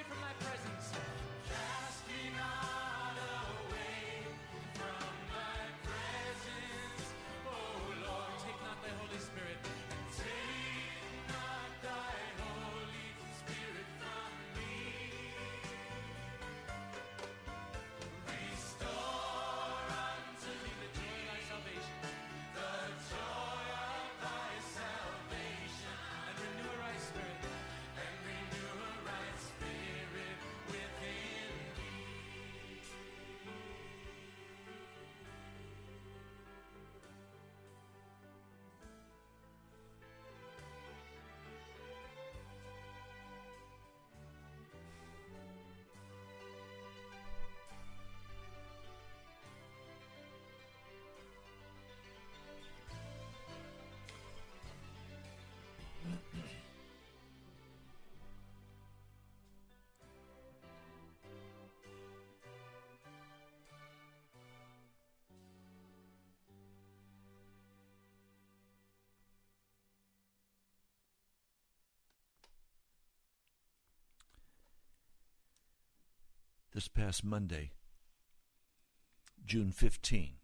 away from that this past Monday, June 15,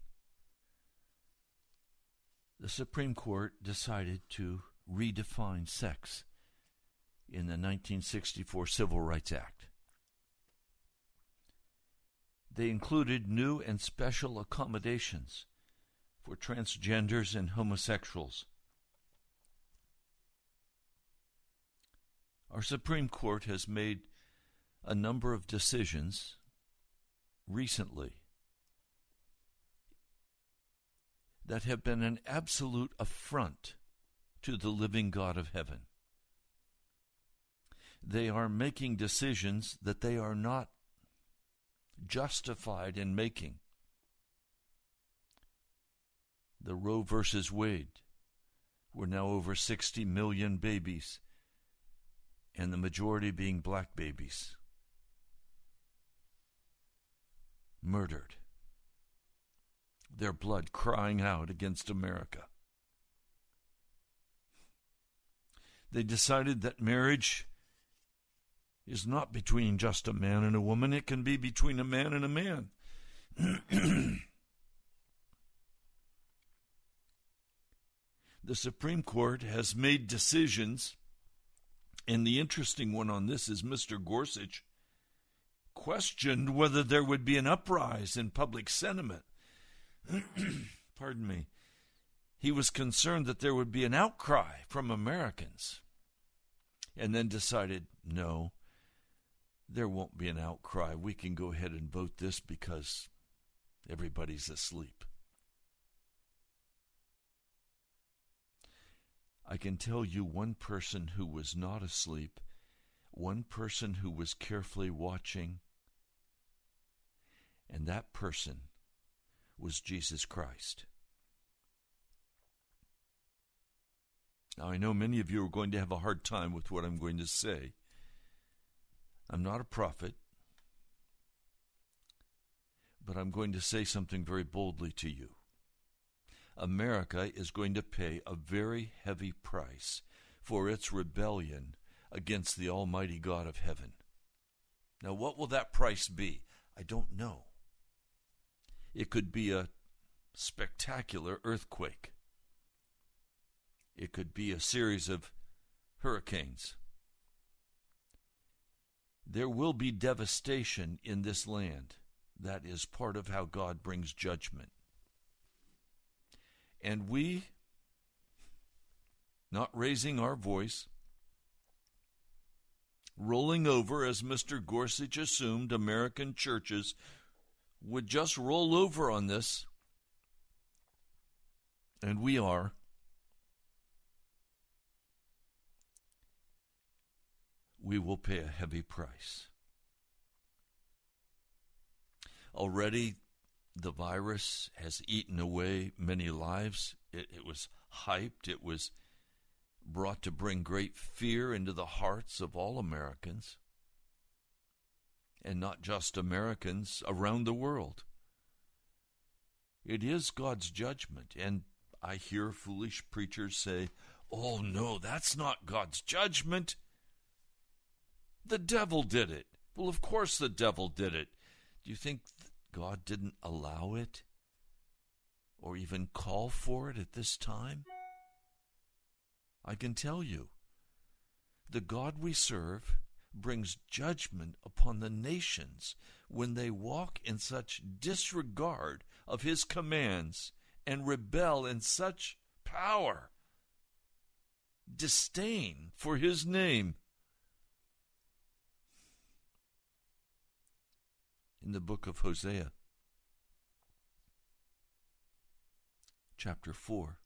the Supreme Court decided to redefine sex in the 1964 Civil Rights Act. They included new and special accommodations for transgenders and homosexuals. Our Supreme Court has made a number of decisions recently that have been an absolute affront to the living God of heaven. They are making decisions that they are not justified in making. The Roe versus Wade, we're now over 60 million babies, and the majority being black babies, murdered. Their blood crying out against America. They decided that marriage is not between just a man and a woman, it can be between a man and a man. the Supreme Court has made decisions, and the interesting one on this is Mr. Gorsuch questioned whether there would be an uprise in public sentiment. Pardon me. He was concerned that there would be an outcry from Americans, and then decided no, there won't be an outcry. We can go ahead and vote this because everybody's asleep. I can tell you one person who was not asleep, one person who was carefully watching, and that person was Jesus Christ. Now, I know many of you are going to have a hard time with what I'm going to say. I'm not a prophet, but I'm going to say something very boldly to you. America is going to pay a very heavy price for its rebellion against the Almighty God of heaven. Now, what will that price be? I don't know. It could be a spectacular earthquake, it could be a series of hurricanes. There will be devastation in this land. That is part of how God brings judgment. And we, not raising our voice, rolling over, as Mr. Gorsuch assumed American churches would just roll over on this, and we are. We will pay a heavy price. Already, the virus has eaten away many lives. It, it, was hyped, it was brought to bring great fear into the hearts of all Americans, and not just Americans around the world. It is God's judgment, and I hear foolish preachers say, Oh, no, that's not God's judgment. The devil did it. Well, of course the devil did it. Do you think God didn't allow it or even call for it at this time? I can tell you, the God we serve brings judgment upon the nations when they walk in such disregard of his commands and rebel in such power, disdain for his name. in the book of Hosea, chapter 4.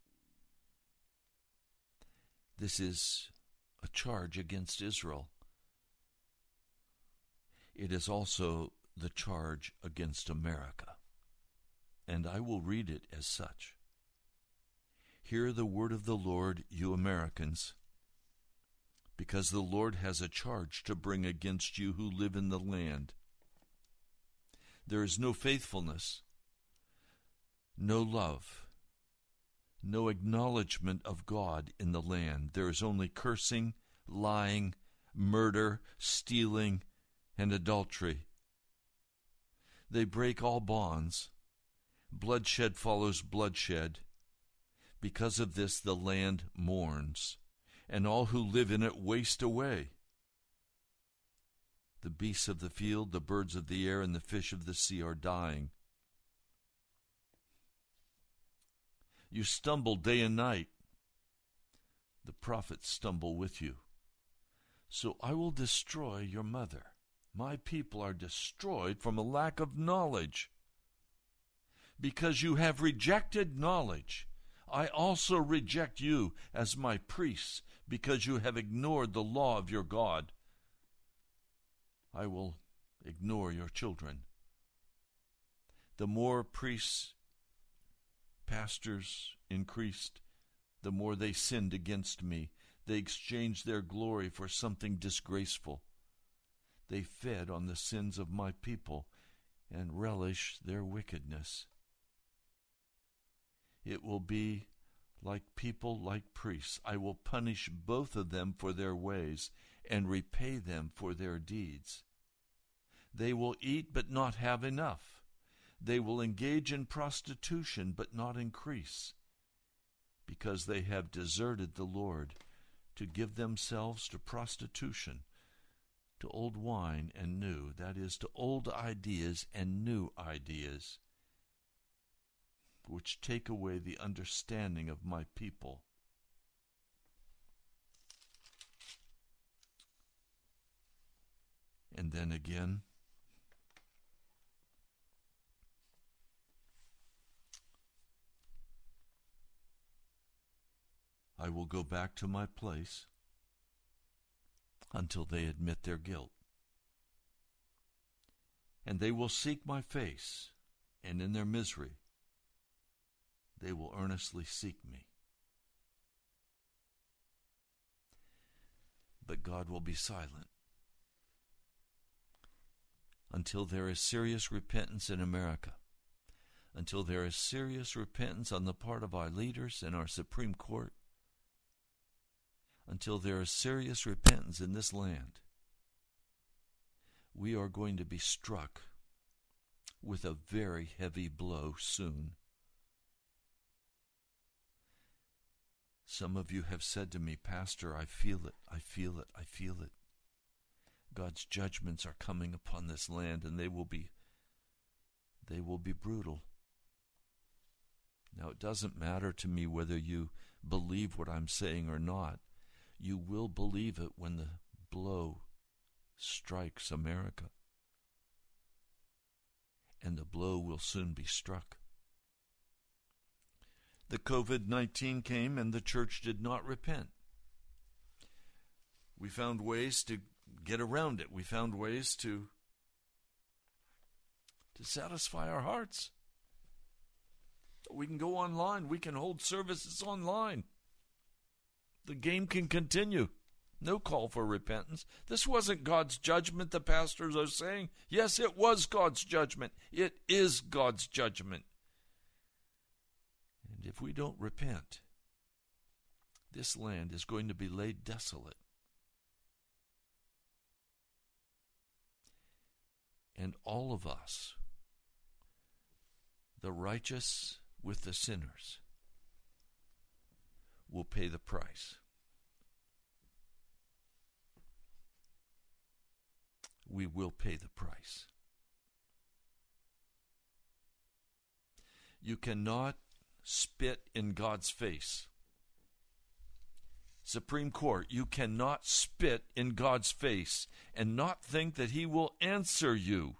This is a charge against Israel. It is also the charge against America. And I will read it as such. Hear the word of the Lord, you Americans, because the Lord has a charge to bring against you who live in the land there is no faithfulness, no love, no acknowledgement of God in the land. There is only cursing, lying, murder, stealing, and adultery. They break all bonds. Bloodshed follows bloodshed. Because of this, the land mourns, and all who live in it waste away. The beasts of the field, the birds of the air, and the fish of the sea are dying. You stumble day and night. The prophets stumble with you. So I will destroy your mother. My people are destroyed from a lack of knowledge. Because you have rejected knowledge, I also reject you as my priests, because you have ignored the law of your God. I will ignore your children. The more priests, pastors increased, the more they sinned against me. They exchanged their glory for something disgraceful. They fed on the sins of my people and relished their wickedness. It will be like people like priests. I will punish both of them for their ways and repay them for their deeds. They will eat but not have enough. They will engage in prostitution but not increase, because they have deserted the Lord to give themselves to prostitution, to old wine and new, that is, to old ideas and new ideas, which take away the understanding of my people. And then again, I will go back to my place until they admit their guilt. And they will seek my face, and in their misery they will earnestly seek me. But God will be silent until there is serious repentance in America, until there is serious repentance on the part of our leaders and our Supreme Court, until there is serious repentance in this land, we are going to be struck with a very heavy blow soon. Some of you have said to me, Pastor, I feel it, I feel it, I feel it. God's judgments are coming upon this land and they will be they will be brutal. Now it doesn't matter to me whether you believe what I'm saying or not. You will believe it when the blow strikes America. And the blow will soon be struck. The COVID 19 came and the church did not repent. We found ways to get around it. We found ways to to satisfy our hearts. We can go online. We can hold services online. The game can continue. No call for repentance. This wasn't God's judgment, the pastors are saying. Yes, it was God's judgment. It is God's judgment. And if we don't repent, this land is going to be laid desolate. And all of us, the righteous with the sinners, will pay the price. We will pay the price. You cannot spit in God's face. Supreme Court, you cannot spit in God's face and not think that He will answer you.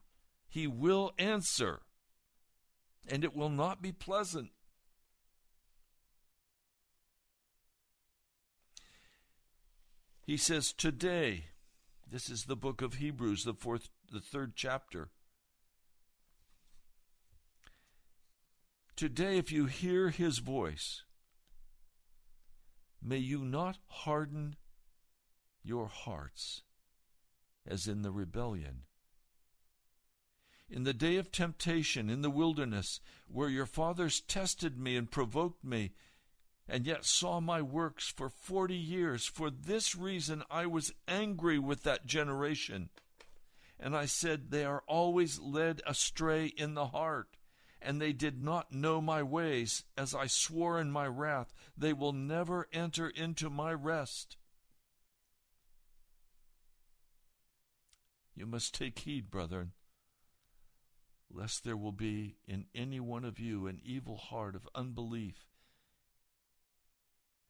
He will answer. And it will not be pleasant. He says, Today, this is the book of Hebrews, the fourth, the third chapter. Today, if you hear his voice, may you not harden your hearts as in the rebellion. In the day of temptation in the wilderness, where your fathers tested me and provoked me, and yet saw my works for forty years. For this reason I was angry with that generation And I said, They are always led astray in the heart, and they did not know my ways. As I swore in my wrath, they will never enter into my rest. You must take heed, brethren, lest there will be in any one of you an evil heart of unbelief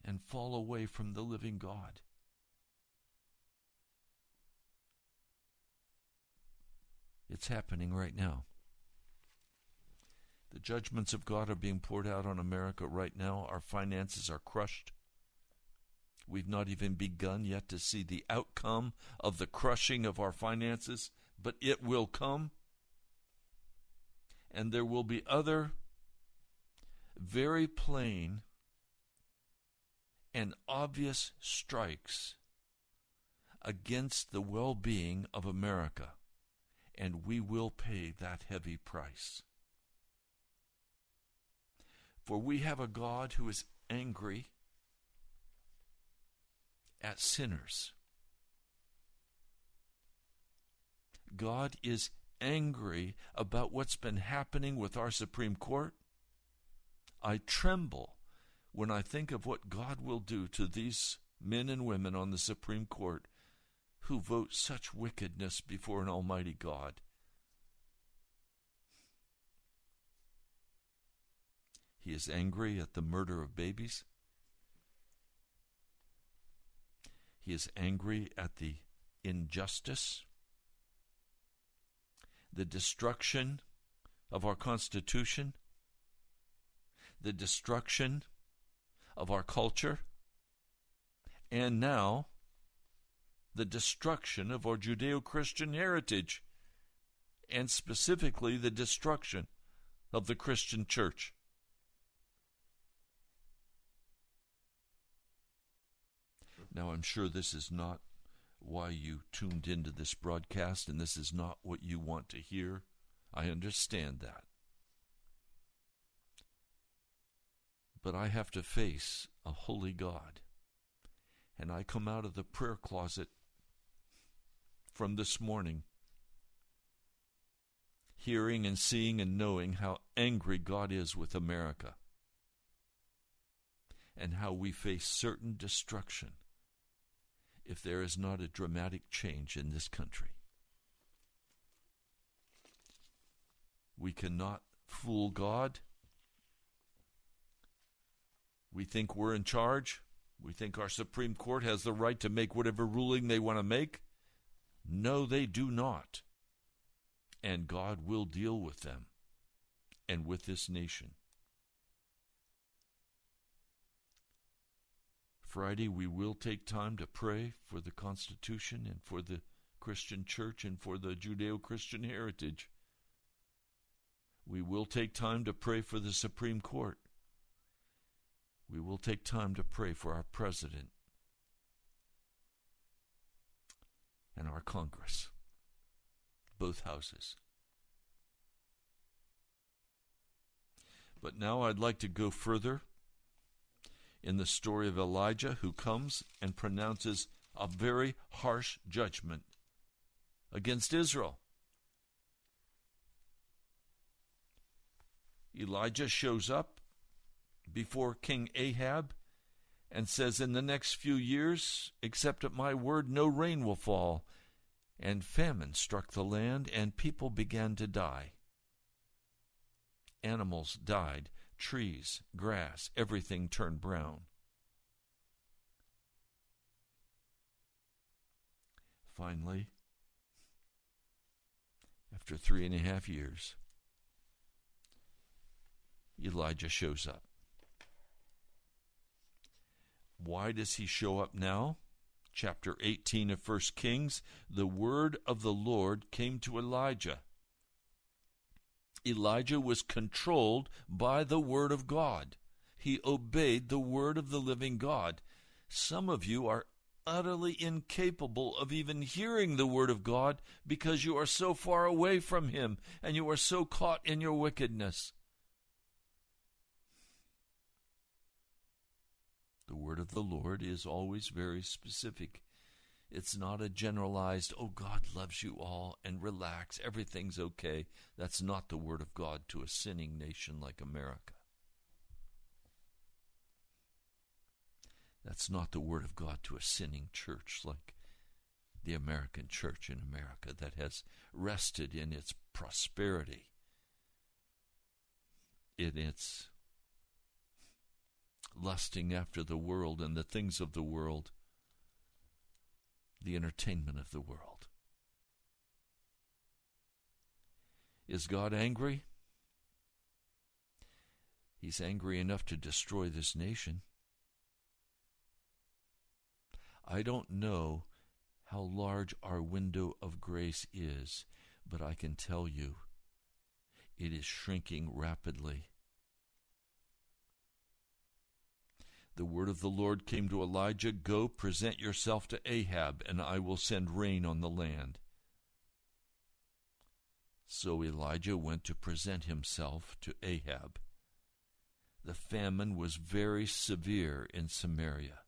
and fall away from the living God. It's happening right now. The judgments of God are being poured out on America right now. Our finances are crushed. We've not even begun yet to see the outcome of the crushing of our finances, but it will come. And there will be other very plain and obvious strikes against the well being of America, and we will pay that heavy price. For we have a God who is angry at sinners. God is angry about what's been happening with our Supreme Court. I tremble when I think of what God will do to these men and women on the Supreme Court who vote such wickedness before an Almighty God. He is angry at the murder of babies. He is angry at the injustice, the destruction of our Constitution, the destruction of our culture, and now the destruction of our Judeo Christian heritage, and specifically the destruction of the Christian church. Now, I'm sure this is not why you tuned into this broadcast, and this is not what you want to hear. I understand that. But I have to face a holy God. And I come out of the prayer closet from this morning, hearing and seeing and knowing how angry God is with America and how we face certain destruction if there is not a dramatic change in this country. We cannot fool God. We think we're in charge. We think our Supreme Court has the right to make whatever ruling they want to make. No, they do not. And God will deal with them and with this nation. Friday, we will take time to pray for the Constitution and for the Christian church and for the Judeo Christian heritage. We will take time to pray for the Supreme Court. We will take time to pray for our president and our Congress, both houses. But now I'd like to go further in the story of Elijah, who comes and pronounces a very harsh judgment against Israel. Elijah shows up before King Ahab and says, In the next few years, except at my word, no rain will fall. And famine struck the land, and people began to die. Animals died trees, grass, everything turned brown. Finally, after three and a half years, Elijah shows up. Why does he show up now? Chapter 18 of 1 Kings The word of the Lord came to Elijah Elijah was controlled by the Word of God. He obeyed the Word of the living God. Some of you are utterly incapable of even hearing the Word of God because you are so far away from Him and you are so caught in your wickedness. The Word of the Lord is always very specific It's not a generalized, oh, God loves you all and relax, everything's okay. That's not the word of God to a sinning nation like America. That's not the word of God to a sinning church like the American church in America that has rested in its prosperity, in its lusting after the world and the things of the world, the entertainment of the world. Is God angry? He's angry enough to destroy this nation. I don't know how large our window of grace is, but I can tell you it is shrinking rapidly. The word of the Lord came to Elijah Go, present yourself to Ahab, and I will send rain on the land. So Elijah went to present himself to Ahab. The famine was very severe in Samaria.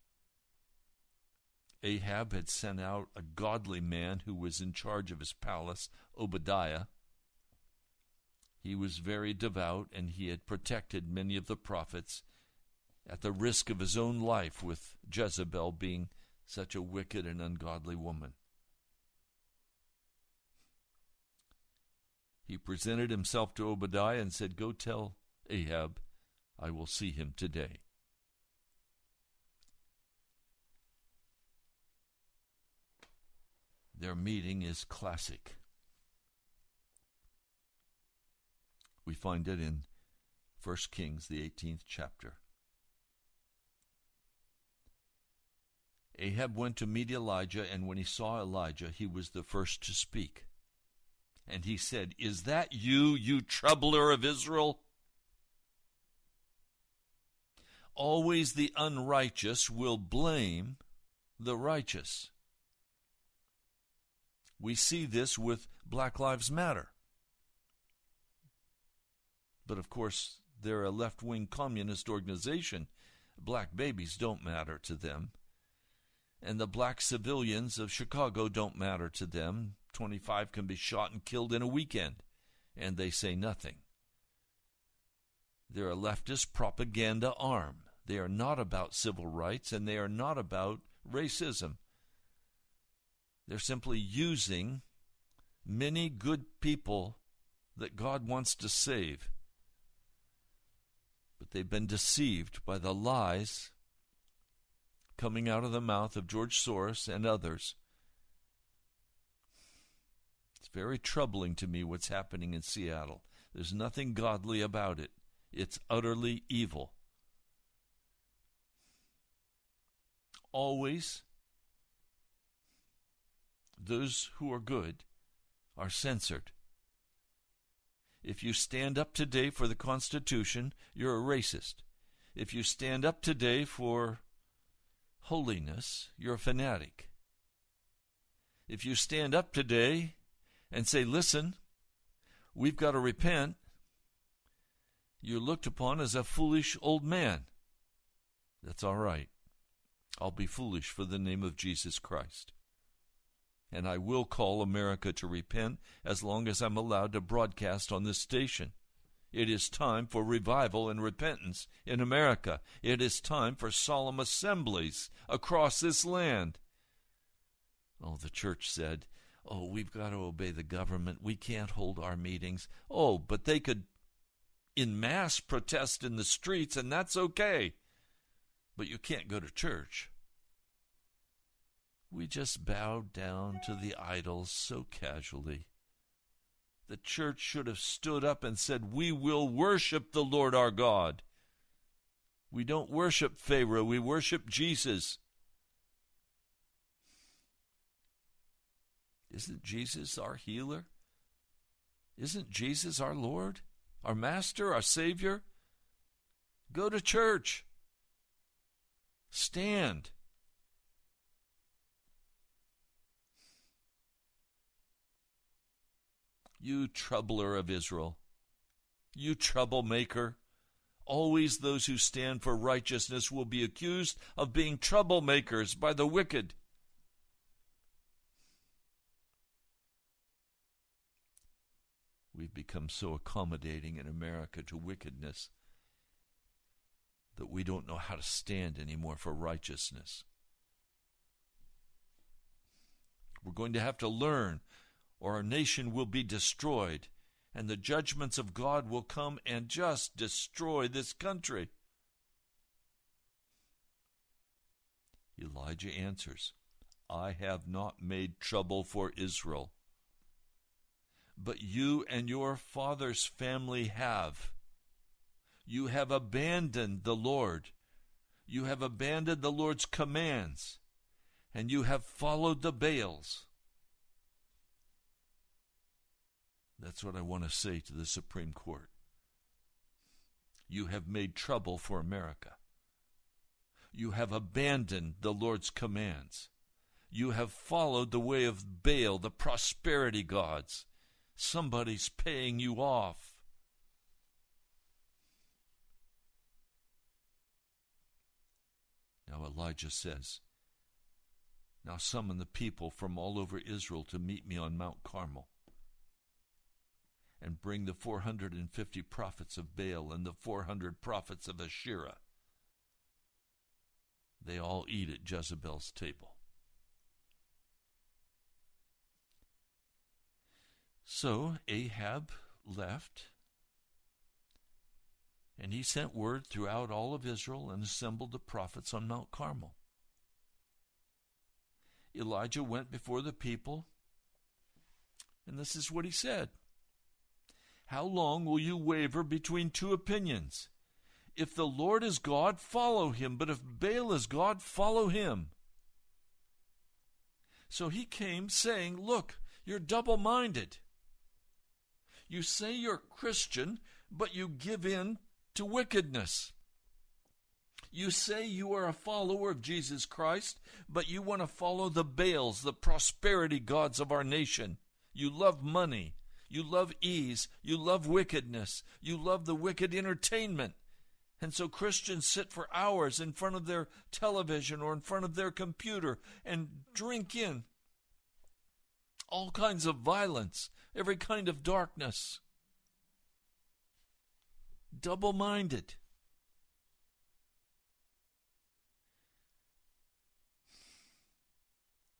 Ahab had sent out a godly man who was in charge of his palace, Obadiah. He was very devout, and he had protected many of the prophets at the risk of his own life, with Jezebel being such a wicked and ungodly woman. He presented himself to Obadiah and said, Go tell Ahab, I will see him today. Their meeting is classic. We find it in 1 Kings, the 18th chapter. Ahab went to meet Elijah, and when he saw Elijah, he was the first to speak. And he said, Is that you, you troubler of Israel? Always the unrighteous will blame the righteous. We see this with Black Lives Matter. But of course, they're a left wing communist organization. Black babies don't matter to them. And the black civilians of Chicago don't matter to them. 25 can be shot and killed in a weekend, and they say nothing. They're a leftist propaganda arm. They are not about civil rights, and they are not about racism. They're simply using many good people that God wants to save. But they've been deceived by the lies coming out of the mouth of George Soros and others. It's very troubling to me what's happening in Seattle. There's nothing godly about it, it's utterly evil. Always those who are good are censored. If you stand up today for the Constitution, you're a racist. If you stand up today for holiness, you're a fanatic. If you stand up today and say, listen, we've got to repent, you're looked upon as a foolish old man. That's all right. I'll be foolish for the name of Jesus Christ and I will call America to repent as long as I'm allowed to broadcast on this station. It is time for revival and repentance in America. It is time for solemn assemblies across this land. Oh, the church said, Oh, we've got to obey the government. We can't hold our meetings. Oh, but they could in mass protest in the streets, and that's okay. But you can't go to church. We just bowed down to the idols so casually. The church should have stood up and said, We will worship the Lord our God. We don't worship Pharaoh, we worship Jesus. Isn't Jesus our healer? Isn't Jesus our Lord, our Master, our Savior? Go to church. Stand. You troubler of Israel, you troublemaker. Always those who stand for righteousness will be accused of being troublemakers by the wicked. We've become so accommodating in America to wickedness that we don't know how to stand anymore for righteousness. We're going to have to learn or our nation will be destroyed, and the judgments of God will come and just destroy this country. Elijah answers, I have not made trouble for Israel, but you and your father's family have. You have abandoned the Lord. You have abandoned the Lord's commands, and you have followed the Baals. That's what I want to say to the Supreme Court. You have made trouble for America. You have abandoned the Lord's commands. You have followed the way of Baal, the prosperity gods. Somebody's paying you off. Now Elijah says, Now summon the people from all over Israel to meet me on Mount Carmel and bring the 450 prophets of Baal and the 400 prophets of Asherah. They all eat at Jezebel's table. So Ahab left, and he sent word throughout all of Israel and assembled the prophets on Mount Carmel. Elijah went before the people, and this is what he said How long will you waver between two opinions? If the Lord is God, follow him, but if Baal is God, follow him. So he came saying, Look, you're double minded. You say you're Christian, but you give in to wickedness. You say you are a follower of Jesus Christ, but you want to follow the Baals, the prosperity gods of our nation. You love money. You love ease. You love wickedness. You love the wicked entertainment. And so Christians sit for hours in front of their television or in front of their computer and drink in all kinds of violence, every kind of darkness. Double minded.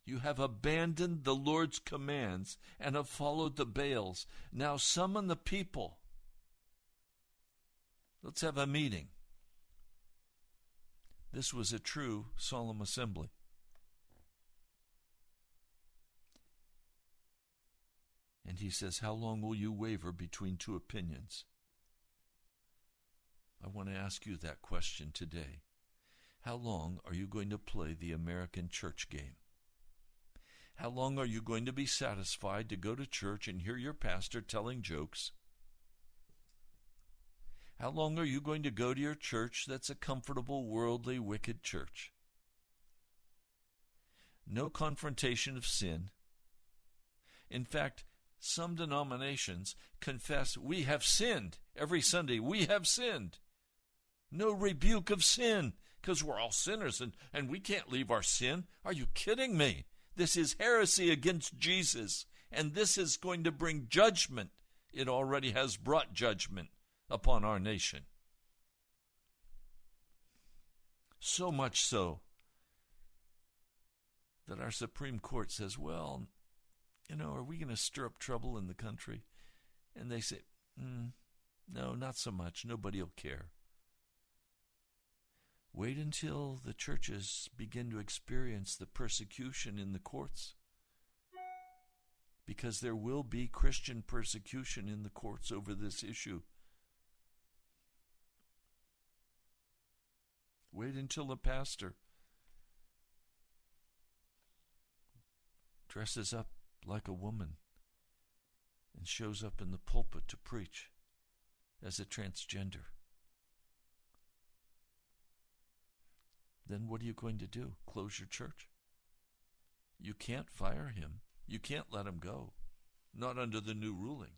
You have abandoned the Lord's commands and have followed the Baals. Now summon the people. Let's have a meeting. This was a true solemn assembly. And he says, How long will you waver between two opinions? I want to ask you that question today. How long are you going to play the American church game? How long are you going to be satisfied to go to church and hear your pastor telling jokes? How long are you going to go to your church that's a comfortable, worldly, wicked church? No confrontation of sin. In fact, some denominations confess we have sinned every Sunday. We have sinned. No rebuke of sin because we're all sinners and, and we can't leave our sin. Are you kidding me? This is heresy against Jesus, and this is going to bring judgment. It already has brought judgment upon our nation. So much so that our Supreme Court says, well, you know, are we going to stir up trouble in the country? And they say, mm, no, not so much. Nobody will care. Wait until the churches begin to experience the persecution in the courts. Because there will be Christian persecution in the courts over this issue. Wait until the pastor dresses up like a woman and shows up in the pulpit to preach as a transgender. Then what are you going to do? Close your church? You can't fire him. You can't let him go. Not under the new ruling.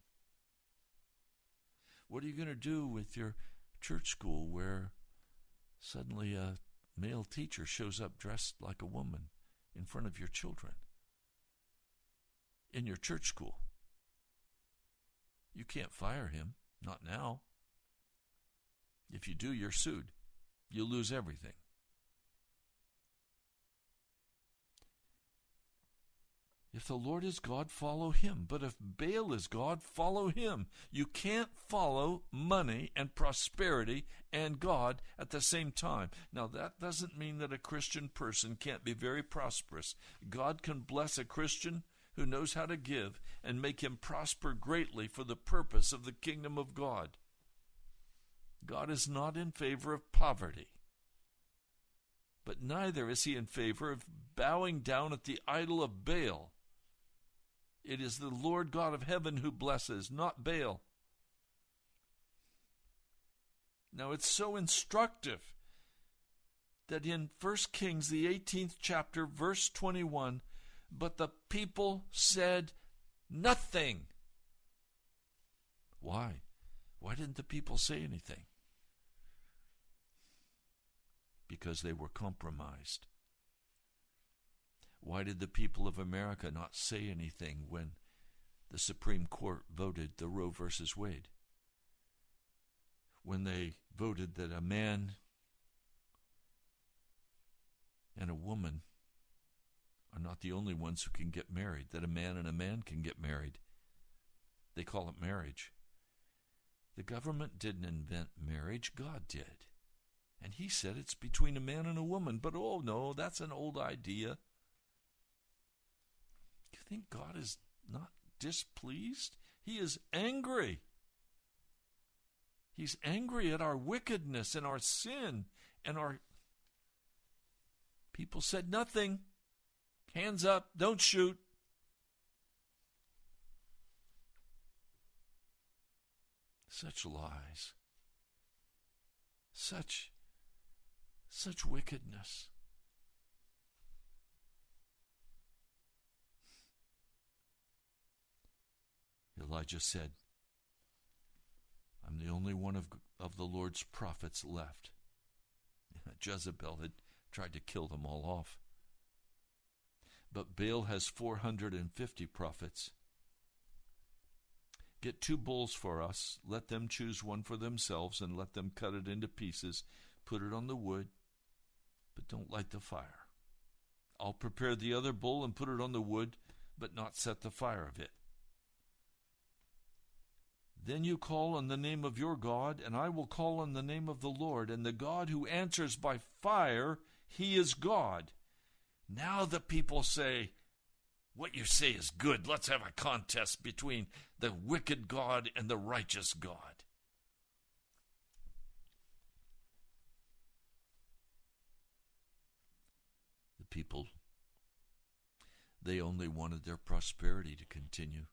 What are you going to do with your church school where suddenly a male teacher shows up dressed like a woman in front of your children? in your church school. You can't fire him. Not now. If you do, you're sued. You lose everything. If the Lord is God, follow him. But if Baal is God, follow him. You can't follow money and prosperity and God at the same time. Now, that doesn't mean that a Christian person can't be very prosperous. God can bless a Christian who knows how to give and make him prosper greatly for the purpose of the kingdom of God. God is not in favor of poverty, but neither is he in favor of bowing down at the idol of Baal. It is the Lord God of heaven who blesses, not Baal. Now it's so instructive that in 1 Kings, the 18th chapter, verse 21, but the people said nothing. Why? Why didn't the people say anything? Because they were compromised. Why did the people of America not say anything when the Supreme Court voted the Roe versus Wade? When they voted that a man and a woman are not the only ones who can get married, that a man and a man can get married. They call it marriage. The government didn't invent marriage, God did. And he said it's between a man and a woman. But oh no, that's an old idea think God is not displeased? He is angry. He's angry at our wickedness and our sin and our. People said nothing. Hands up, don't shoot. Such lies. Such such wickedness. Elijah said, I'm the only one of, of the Lord's prophets left. Jezebel had tried to kill them all off. But Baal has 450 prophets. Get two bulls for us, let them choose one for themselves, and let them cut it into pieces, put it on the wood, but don't light the fire. I'll prepare the other bull and put it on the wood, but not set the fire of it. Then you call on the name of your God, and I will call on the name of the Lord, and the God who answers by fire, he is God. Now the people say, What you say is good. Let's have a contest between the wicked God and the righteous God. The people, they only wanted their prosperity to continue.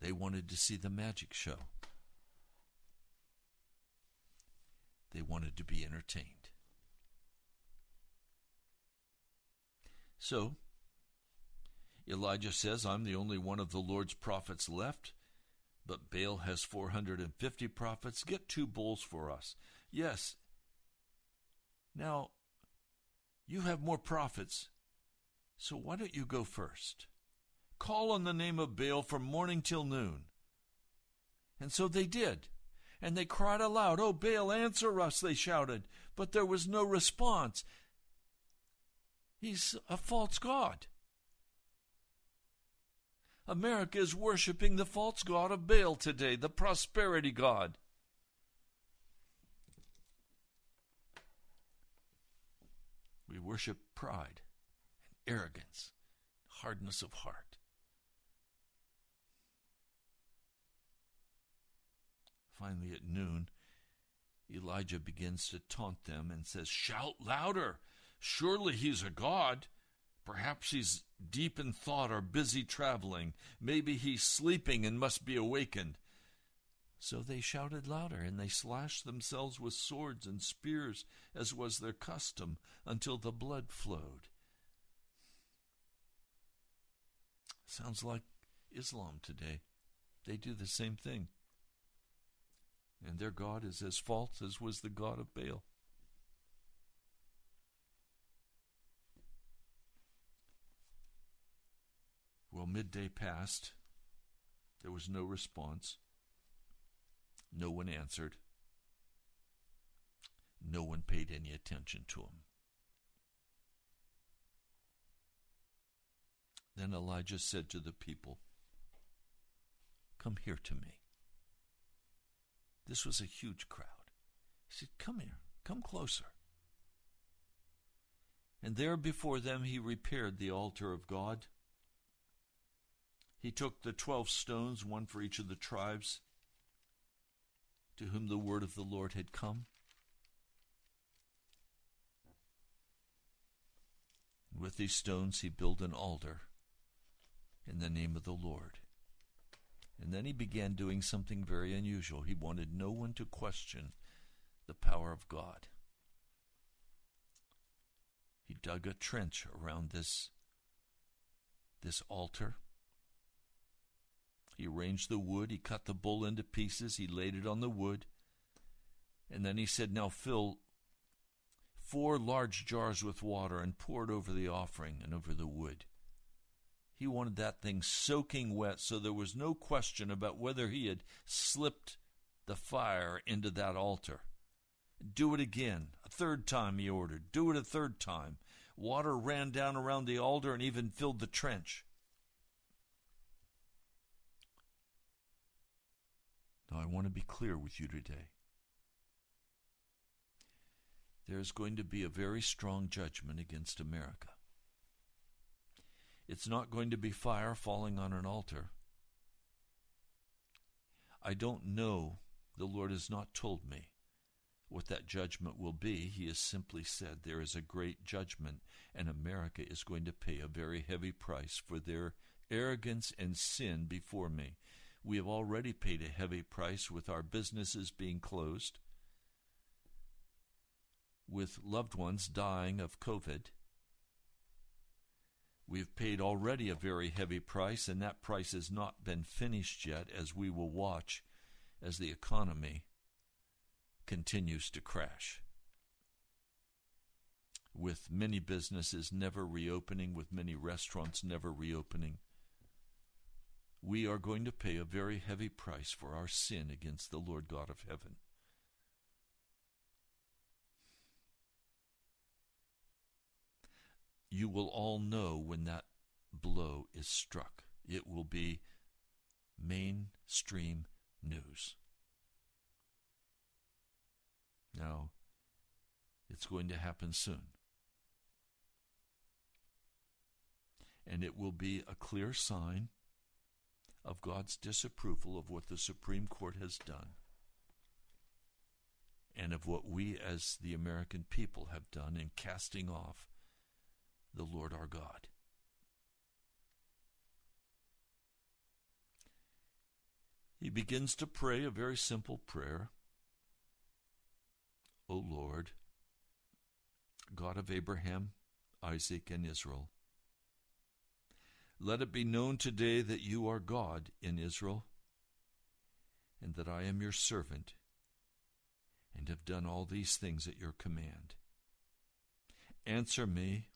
They wanted to see the magic show. They wanted to be entertained. So, Elijah says, I'm the only one of the Lord's prophets left, but Baal has 450 prophets. Get two bulls for us. Yes. Now, you have more prophets, so why don't you go first? Call on the name of Baal from morning till noon. And so they did. And they cried aloud, Oh, Baal, answer us, they shouted. But there was no response. He's a false god. America is worshiping the false god of Baal today, the prosperity god. We worship pride and arrogance, hardness of heart. Finally, at noon, Elijah begins to taunt them and says, Shout louder! Surely he's a god. Perhaps he's deep in thought or busy traveling. Maybe he's sleeping and must be awakened. So they shouted louder, and they slashed themselves with swords and spears, as was their custom, until the blood flowed. Sounds like Islam today. They do the same thing and their God is as false as was the God of Baal. Well, midday passed, There was no response. No one answered. No one paid any attention to him. Then Elijah said to the people, Come here to me. This was a huge crowd. He said, Come here, come closer. And there before them he repaired the altar of God. He took the twelve stones, one for each of the tribes, to whom the word of the Lord had come. With these stones he built an altar in the name of the Lord. And then he began doing something very unusual. He wanted no one to question the power of God. He dug a trench around this, this altar. He arranged the wood. He cut the bull into pieces. He laid it on the wood. And then he said, Now fill four large jars with water and pour it over the offering and over the wood. He wanted that thing soaking wet so there was no question about whether he had slipped the fire into that altar. Do it again. A third time, he ordered. Do it a third time. Water ran down around the altar and even filled the trench. Now, I want to be clear with you today. There's going to be a very strong judgment against America. It's not going to be fire falling on an altar. I don't know. The Lord has not told me what that judgment will be. He has simply said there is a great judgment, and America is going to pay a very heavy price for their arrogance and sin before me. We have already paid a heavy price with our businesses being closed, with loved ones dying of COVID. We've paid already a very heavy price, and that price has not been finished yet, as we will watch as the economy continues to crash. With many businesses never reopening, with many restaurants never reopening, we are going to pay a very heavy price for our sin against the Lord God of heaven. You will all know when that blow is struck. It will be mainstream news. Now, it's going to happen soon. And it will be a clear sign of God's disapproval of what the Supreme Court has done and of what we as the American people have done in casting off the Lord our God. He begins to pray a very simple prayer. O Lord, God of Abraham, Isaac, and Israel, let it be known today that you are God in Israel, and that I am your servant, and have done all these things at your command. Answer me,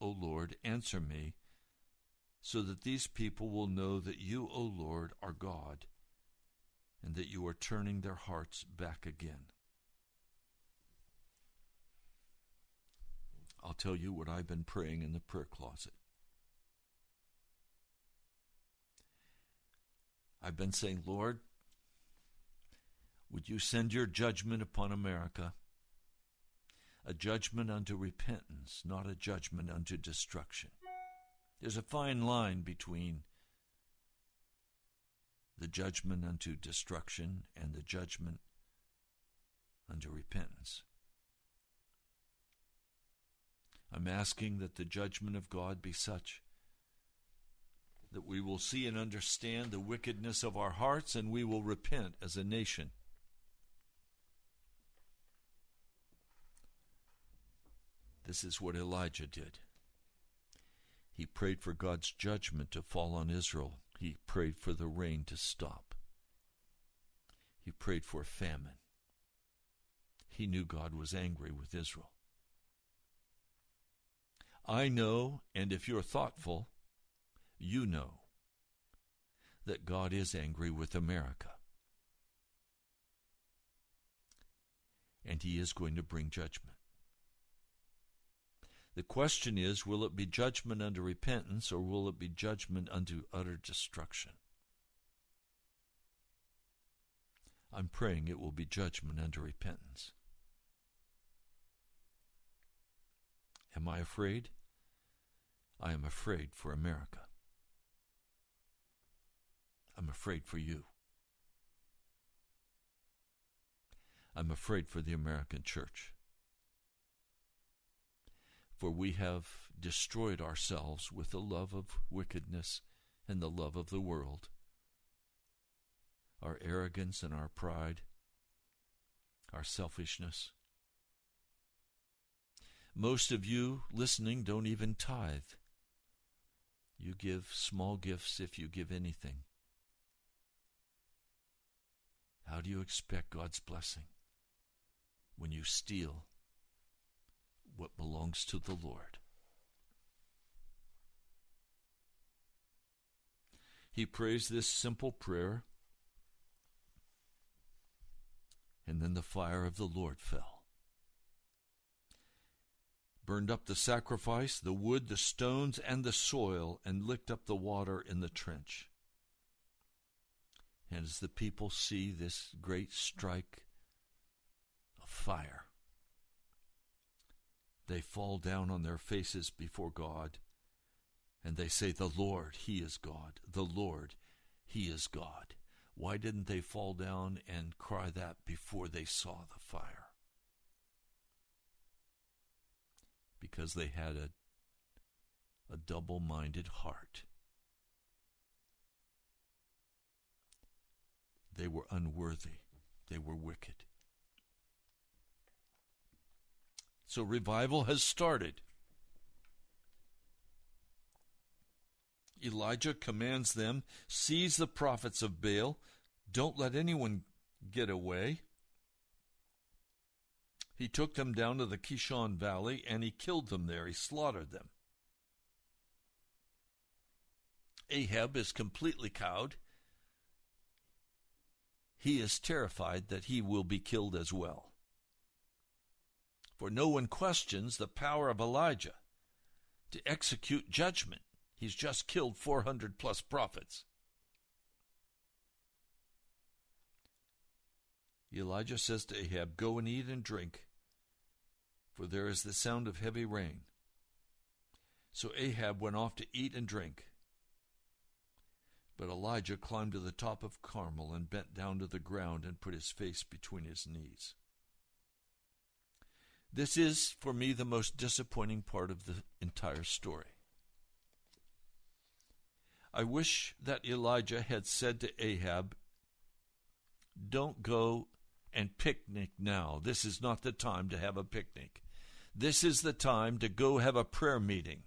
O Lord, answer me, so that these people will know that you, O Lord, are God, and that you are turning their hearts back again. I'll tell you what I've been praying in the prayer closet. I've been saying, Lord, would you send your judgment upon America? A judgment unto repentance, not a judgment unto destruction. There's a fine line between the judgment unto destruction and the judgment unto repentance. I'm asking that the judgment of God be such that we will see and understand the wickedness of our hearts and we will repent as a nation. This is what Elijah did. He prayed for God's judgment to fall on Israel. He prayed for the rain to stop. He prayed for famine. He knew God was angry with Israel. I know, and if you're thoughtful, you know that God is angry with America. And he is going to bring judgment. The question is will it be judgment unto repentance or will it be judgment unto utter destruction? I'm praying it will be judgment unto repentance. Am I afraid? I am afraid for America. I'm afraid for you. I'm afraid for the American church. For we have destroyed ourselves with the love of wickedness and the love of the world, our arrogance and our pride, our selfishness. Most of you listening don't even tithe. You give small gifts if you give anything. How do you expect God's blessing when you steal what belongs to the Lord? He prays this simple prayer, and then the fire of the Lord fell. Burned up the sacrifice, the wood, the stones, and the soil, and licked up the water in the trench. And as the people see this great strike of fire, they fall down on their faces before God and they say, The Lord, He is God. The Lord, He is God. Why didn't they fall down and cry that before they saw the fire? Because they had a, a double minded heart. They were unworthy. They were wicked. So revival has started. Elijah commands them seize the prophets of Baal, don't let anyone get away. He took them down to the Kishon Valley and he killed them there. He slaughtered them. Ahab is completely cowed he is terrified that he will be killed as well. For no one questions the power of Elijah to execute judgment. He's just killed 400 plus prophets. Elijah says to Ahab, Go and eat and drink, for there is the sound of heavy rain. So Ahab went off to eat and drink. But Elijah climbed to the top of Carmel and bent down to the ground and put his face between his knees. This is, for me, the most disappointing part of the entire story. I wish that Elijah had said to Ahab, Don't go and picnic now. This is not the time to have a picnic. This is the time to go have a prayer meeting.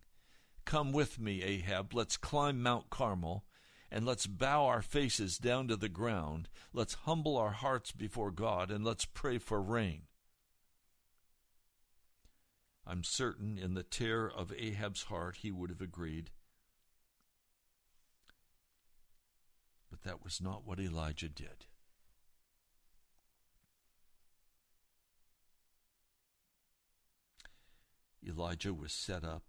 Come with me, Ahab. Let's climb Mount Carmel and let's bow our faces down to the ground. Let's humble our hearts before God and let's pray for rain. I'm certain in the terror of Ahab's heart he would have agreed. But that was not what Elijah did. Elijah was set up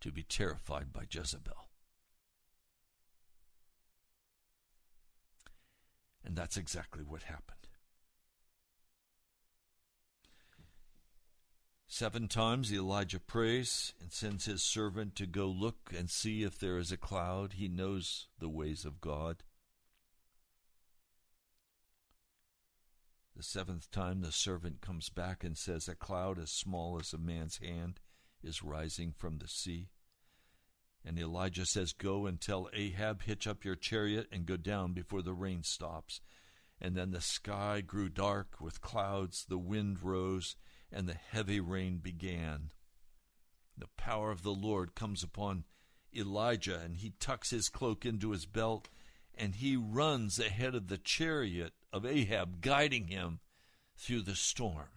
to be terrified by Jezebel. And that's exactly what happened. Seven times Elijah prays and sends his servant to go look and see if there is a cloud. He knows the ways of God. The seventh time the servant comes back and says, A cloud as small as a man's hand is rising from the sea. And Elijah says, Go and tell Ahab, hitch up your chariot and go down before the rain stops. And then the sky grew dark with clouds, the wind rose, and the heavy rain began. The power of the Lord comes upon Elijah, and he tucks his cloak into his belt, and he runs ahead of the chariot of Ahab, guiding him through the storm.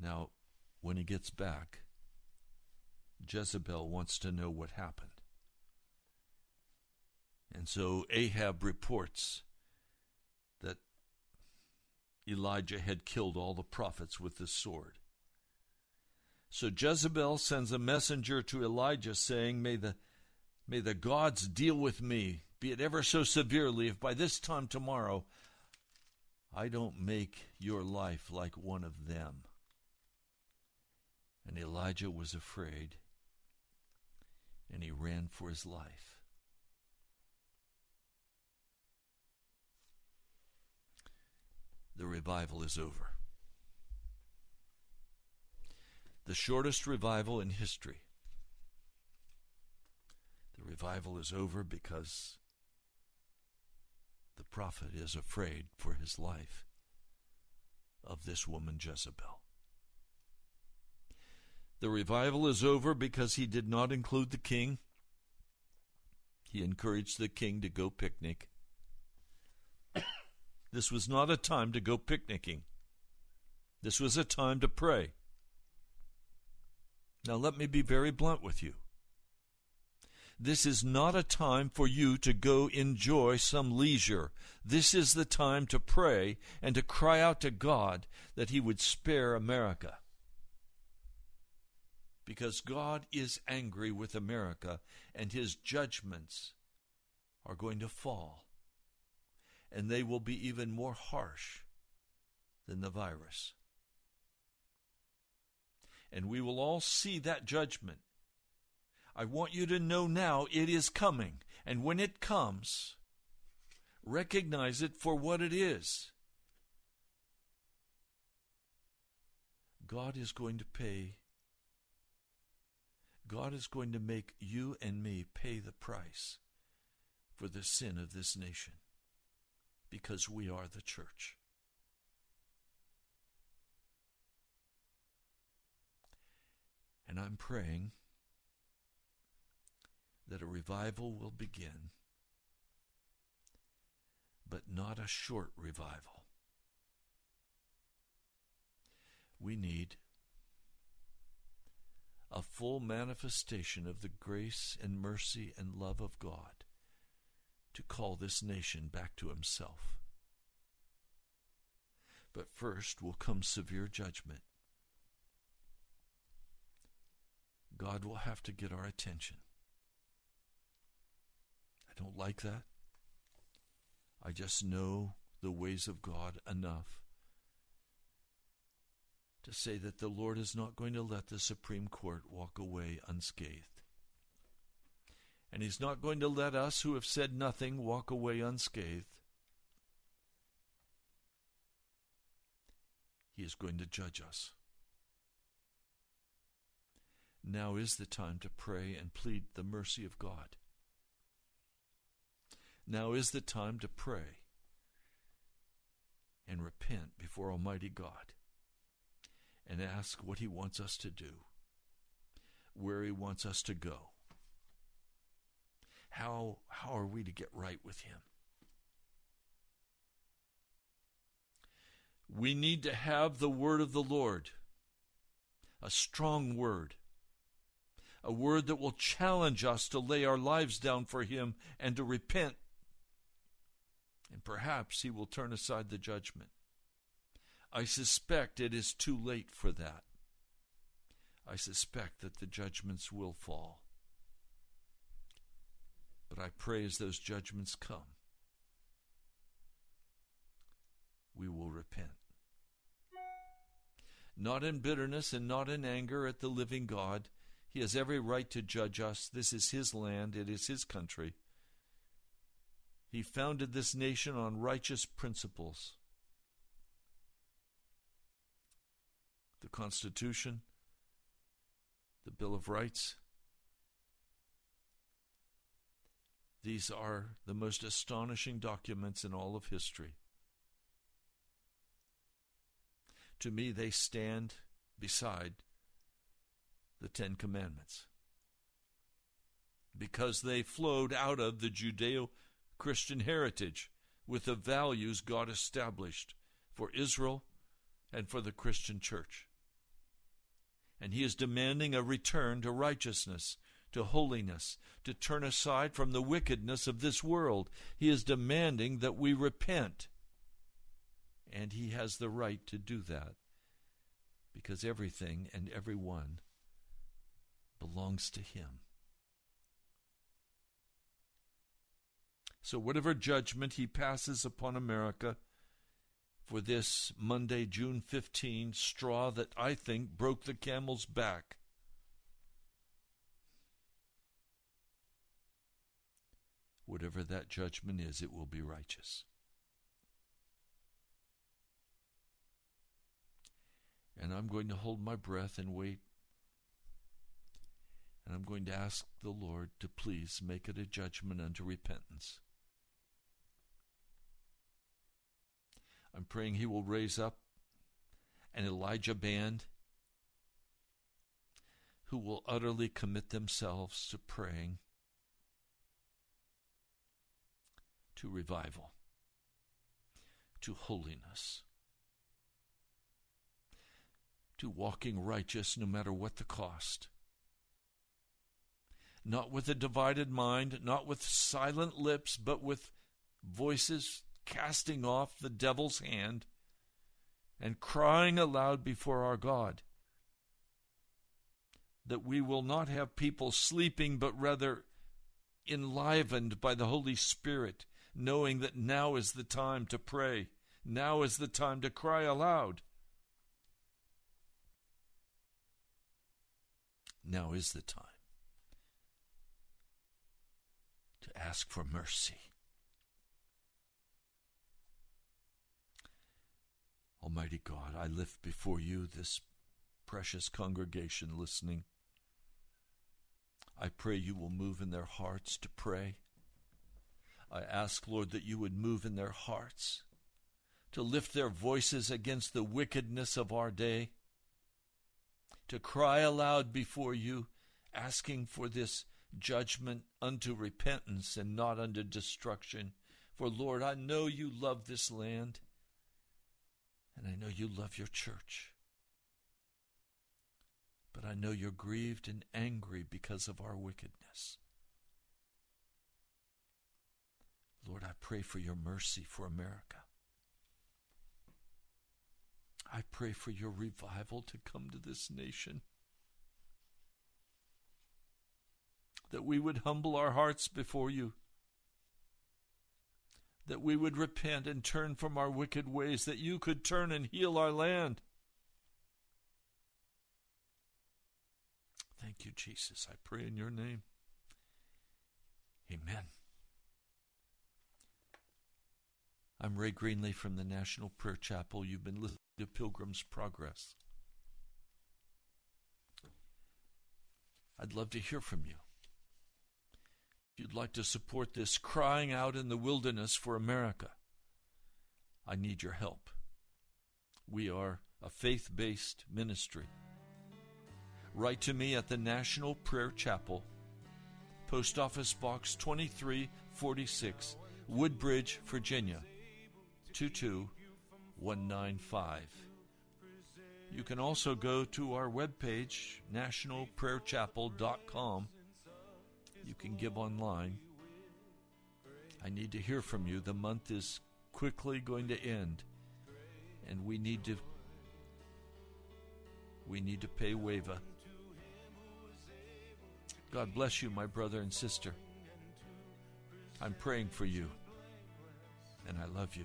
Now, when he gets back, Jezebel wants to know what happened. And so Ahab reports Elijah had killed all the prophets with the sword. So Jezebel sends a messenger to Elijah saying, May the, may the gods deal with me, be it ever so severely, if by this time tomorrow I don't make your life like one of them. And Elijah was afraid, and he ran for his life. The revival is over. the shortest revival in history. The revival is over because the prophet is afraid for his life of this woman Jezebel. The revival is over because he did not include the king. He encouraged the king to go picnic. This was not a time to go picnicking. This was a time to pray. Now, let me be very blunt with you. This is not a time for you to go enjoy some leisure. This is the time to pray and to cry out to God that He would spare America. Because God is angry with America and His judgments are going to fall. And they will be even more harsh than the virus and we will all see that judgment. I want you to know now it is coming, and when it comes, recognize it for what it is. God is going to pay. God is going to make you and me pay the price for the sin of this nation because we are the church. And I'm praying that a revival will begin, but not a short revival. We need a full manifestation of the grace and mercy and love of God to call this nation back to Himself. But first will come severe judgment. God will have to get our attention. I don't like that. I just know the ways of God enough to say that the Lord is not going to let the Supreme Court walk away unscathed. And He's not going to let us who have said nothing walk away unscathed. He is going to judge us. Now is the time to pray and plead the mercy of God. Now is the time to pray and repent before Almighty God and ask what He wants us to do, where He wants us to go. How, how are we to get right with Him? We need to have the word of the Lord, a strong word a word that will challenge us to lay our lives down for Him and to repent. And perhaps He will turn aside the judgment. I suspect it is too late for that. I suspect that the judgments will fall. But I pray as those judgments come, we will repent. Not in bitterness and not in anger at the living God, he has every right to judge us. This is His land, it is His country. He founded this nation on righteous principles. The Constitution, the Bill of Rights. These are the most astonishing documents in all of history. To me, they stand beside the Ten Commandments because they flowed out of the Judeo Christian heritage with the values God established for Israel and for the Christian church. And he is demanding a return to righteousness, to holiness, to turn aside from the wickedness of this world. He is demanding that we repent. And he has the right to do that because everything and everyone belongs to him. So, whatever judgment he passes upon America for this Monday, June 15, straw that I think broke the camel's back, whatever that judgment is, it will be righteous. And I'm going to hold my breath and wait. And I'm going to ask the Lord to please make it a judgment unto repentance. I'm praying He will raise up an Elijah band who will utterly commit themselves to praying, to revival, to holiness to walking righteous no matter what the cost. Not with a divided mind, not with silent lips, but with voices casting off the devil's hand and crying aloud before our God. That we will not have people sleeping, but rather enlivened by the Holy Spirit, knowing that now is the time to pray, now is the time to cry aloud. Now is the time to ask for mercy. Almighty God, I lift before you this precious congregation listening. I pray you will move in their hearts to pray. I ask, Lord, that you would move in their hearts to lift their voices against the wickedness of our day to cry aloud before you, asking for this judgment unto repentance and not unto destruction. For Lord, I know you love this land, and I know you love your church. But I know you're grieved and angry because of our wickedness. Lord, I pray for your mercy for America. I pray for your revival to come to this nation. That we would humble our hearts before you. That we would repent and turn from our wicked ways, that you could turn and heal our land. Thank you, Jesus. I pray in your name. Amen. I'm Ray Greenley from the National Prayer Chapel. You've been listening to Pilgrim's Progress. I'd love to hear from you. If you'd like to support this crying out in the wilderness for America, I need your help. We are a faith based ministry. Write to me at the National Prayer Chapel, Post Office Box 2346, Woodbridge, Virginia 22 195. You can also go to our webpage, nationalprayerchapel.com. You can give online. I need to hear from you. The month is quickly going to end, and we need to we need to pay WAVA. God bless you, my brother and sister. I'm praying for you, and I love you.